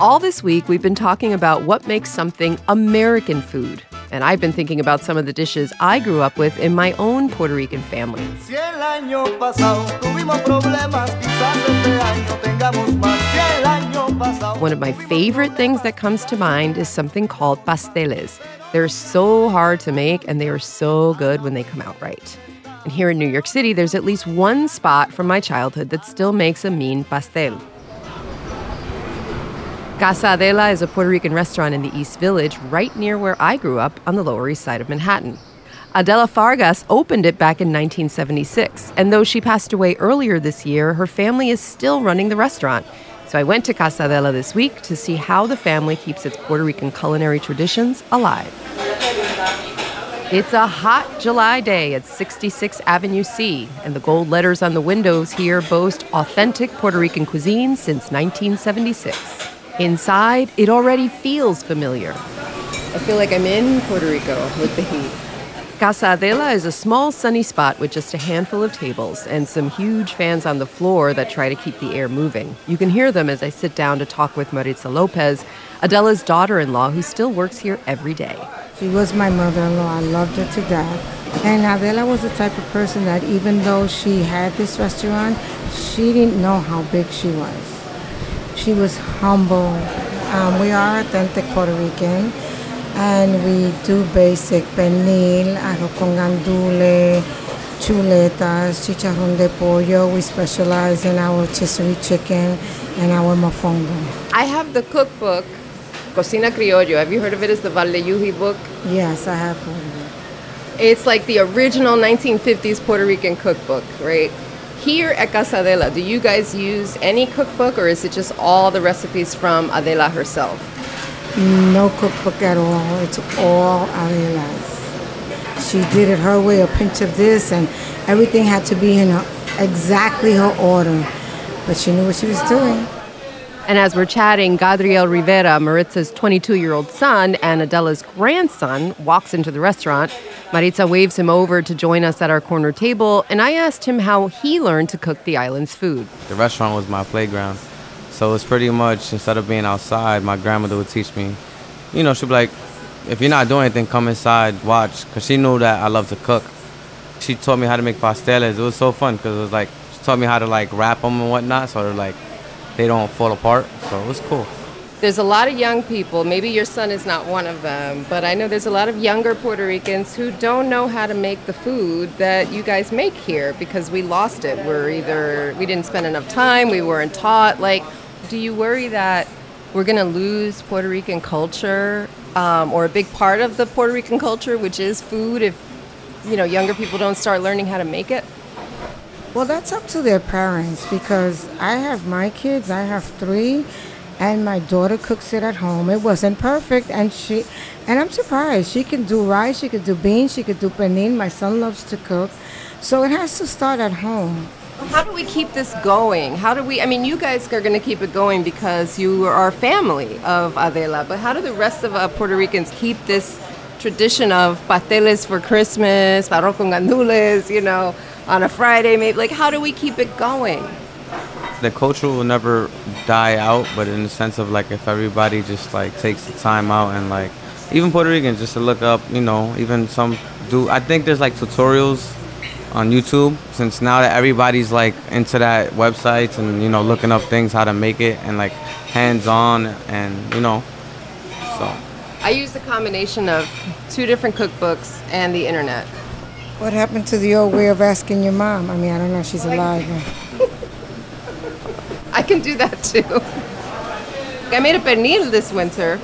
All this week, we've been talking about what makes something American food. And I've been thinking about some of the dishes I grew up with in my own Puerto Rican family. One of my favorite things that comes to mind is something called pasteles. They're so hard to make and they are so good when they come out right. And here in New York City, there's at least one spot from my childhood that still makes a mean pastel. Casa Adela is a Puerto Rican restaurant in the East Village, right near where I grew up on the Lower East Side of Manhattan. Adela Fargas opened it back in 1976, and though she passed away earlier this year, her family is still running the restaurant. So I went to Casa Adela this week to see how the family keeps its Puerto Rican culinary traditions alive. It's a hot July day at 66 Avenue C, and the gold letters on the windows here boast authentic Puerto Rican cuisine since 1976. Inside, it already feels familiar. I feel like I'm in Puerto Rico with the heat. Casa Adela is a small sunny spot with just a handful of tables and some huge fans on the floor that try to keep the air moving. You can hear them as I sit down to talk with Maritza Lopez, Adela's daughter in law, who still works here every day. She was my mother in law. I loved her to death. And Adela was the type of person that even though she had this restaurant, she didn't know how big she was. She was humble. Um, we are authentic Puerto Rican, and we do basic pernil, arroz con gandule, chuletas, chicharrón de pollo. We specialize in our rotisserie chicken and our mofongo. I have the cookbook, Cocina Criolla. Have you heard of it? It's the Valldejuli book. Yes, I have heard of it. It's like the original 1950s Puerto Rican cookbook, right? Here at Casa Adela, do you guys use any cookbook or is it just all the recipes from Adela herself? No cookbook at all. It's all Adela's. She did it her way, a pinch of this, and everything had to be in exactly her order. But she knew what she was doing. And as we're chatting, Gadriel Rivera, Maritza's 22 year old son and Adela's grandson, walks into the restaurant. Maritza waves him over to join us at our corner table, and I asked him how he learned to cook the island's food. The restaurant was my playground. So it's pretty much, instead of being outside, my grandmother would teach me, you know, she'd be like, if you're not doing anything, come inside, watch. Because she knew that I love to cook. She taught me how to make pasteles. It was so fun because it was like, she taught me how to like wrap them and whatnot. So they're like, they don't fall apart. So it was cool. There's a lot of young people, maybe your son is not one of them, but I know there's a lot of younger Puerto Ricans who don't know how to make the food that you guys make here because we lost it. We're either, we didn't spend enough time, we weren't taught. Like, do you worry that we're going to lose Puerto Rican culture um, or a big part of the Puerto Rican culture, which is food, if, you know, younger people don't start learning how to make it? Well, that's up to their parents because I have my kids, I have three, and my daughter cooks it at home. It wasn't perfect, and she, and I'm surprised. She can do rice, she could do beans, she could do panin. My son loves to cook. So it has to start at home. How do we keep this going? How do we, I mean, you guys are going to keep it going because you are family of Adela, but how do the rest of uh, Puerto Ricans keep this tradition of pasteles for Christmas, arroz con gandules, you know? on a Friday, maybe like how do we keep it going? The culture will never die out, but in the sense of like if everybody just like takes the time out and like even Puerto Ricans just to look up, you know, even some do. I think there's like tutorials on YouTube since now that everybody's like into that websites and you know looking up things how to make it and like hands on and you know so. I use the combination of two different cookbooks and the internet. What happened to the old way of asking your mom? I mean, I don't know if she's alive. I can do that too. I made a pernil this winter,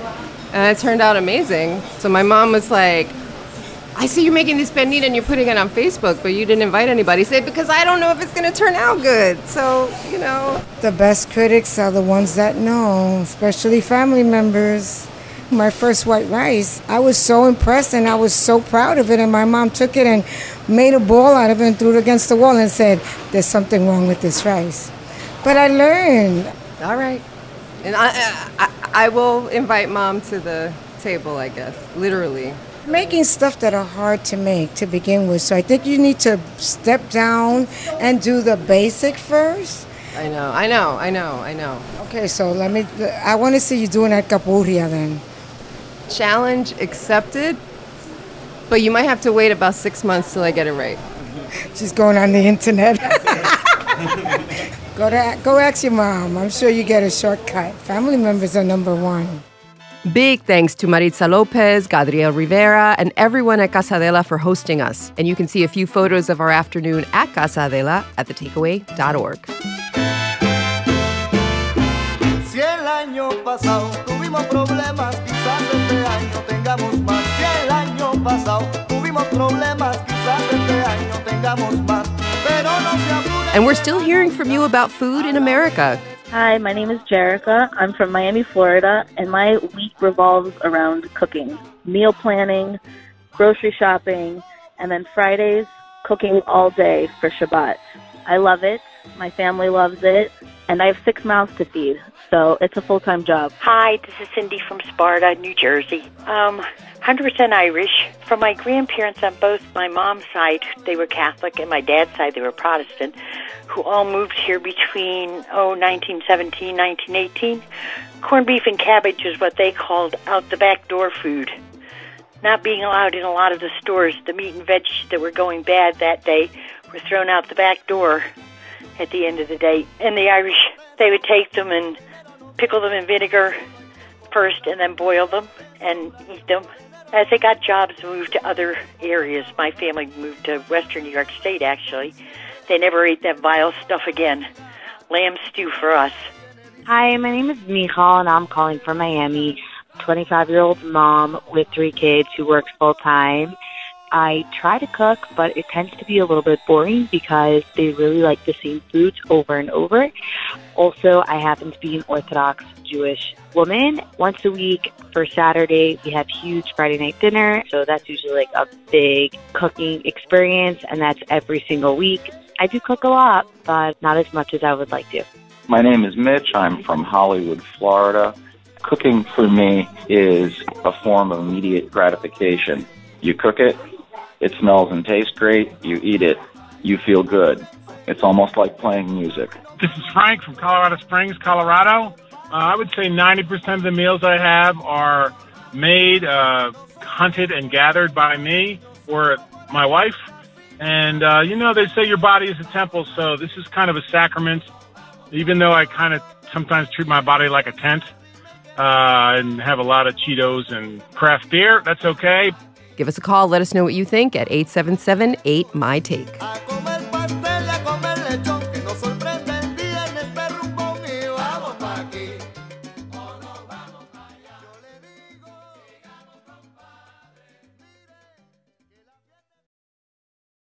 and it turned out amazing. So my mom was like, I see you're making this pernil and you're putting it on Facebook, but you didn't invite anybody. Say because I don't know if it's gonna turn out good. So you know. The best critics are the ones that know, especially family members my first white rice. I was so impressed and I was so proud of it. And my mom took it and made a ball out of it and threw it against the wall and said, There's something wrong with this rice. But I learned. All right. And I, I, I will invite mom to the table, I guess, literally. Making stuff that are hard to make to begin with. So I think you need to step down and do the basic first I know, I know, I know, I know. Okay, so let me. I want to see you doing alcapurria then. Challenge accepted, but you might have to wait about six months till I get it right. She's going on the internet. go to go ask your mom. I'm sure you get a shortcut. Family members are number one. Big thanks to Maritza Lopez, Gadriel Rivera, and everyone at Casa Adela for hosting us. And you can see a few photos of our afternoon at Casa Adela at thetakeaway.org. Si And we're still hearing from you about food in America. Hi, my name is Jerica. I'm from Miami, Florida, and my week revolves around cooking, meal planning, grocery shopping, and then Fridays, cooking all day for Shabbat. I love it. My family loves it. And I have six mouths to feed, so it's a full time job. Hi, this is Cindy from Sparta, New Jersey. Um, 100% Irish. From my grandparents on both my mom's side, they were Catholic, and my dad's side, they were Protestant, who all moved here between, oh, 1917, 1918. Corned beef and cabbage is what they called out the back door food. Not being allowed in a lot of the stores, the meat and veg that were going bad that day were thrown out the back door at the end of the day. And the Irish, they would take them and pickle them in vinegar first and then boil them and eat them. As they got jobs moved to other areas, my family moved to western New York State actually. They never ate that vile stuff again. Lamb stew for us. Hi, my name is Michal, and I'm calling from Miami. 25 year old mom with three kids who works full time. I try to cook, but it tends to be a little bit boring because they really like the same foods over and over. Also, I happen to be an Orthodox Jewish woman. Once a week for Saturday, we have huge Friday night dinner. So that's usually like a big cooking experience, and that's every single week. I do cook a lot, but not as much as I would like to. My name is Mitch. I'm from Hollywood, Florida. Cooking for me is a form of immediate gratification. You cook it, it smells and tastes great, you eat it, you feel good. It's almost like playing music. This is Frank from Colorado Springs, Colorado. Uh, I would say 90% of the meals I have are made, uh, hunted, and gathered by me or my wife. And, uh, you know, they say your body is a temple, so this is kind of a sacrament. Even though I kind of sometimes treat my body like a tent uh, and have a lot of Cheetos and craft beer, that's okay. Give us a call. Let us know what you think at 877 8 My Take.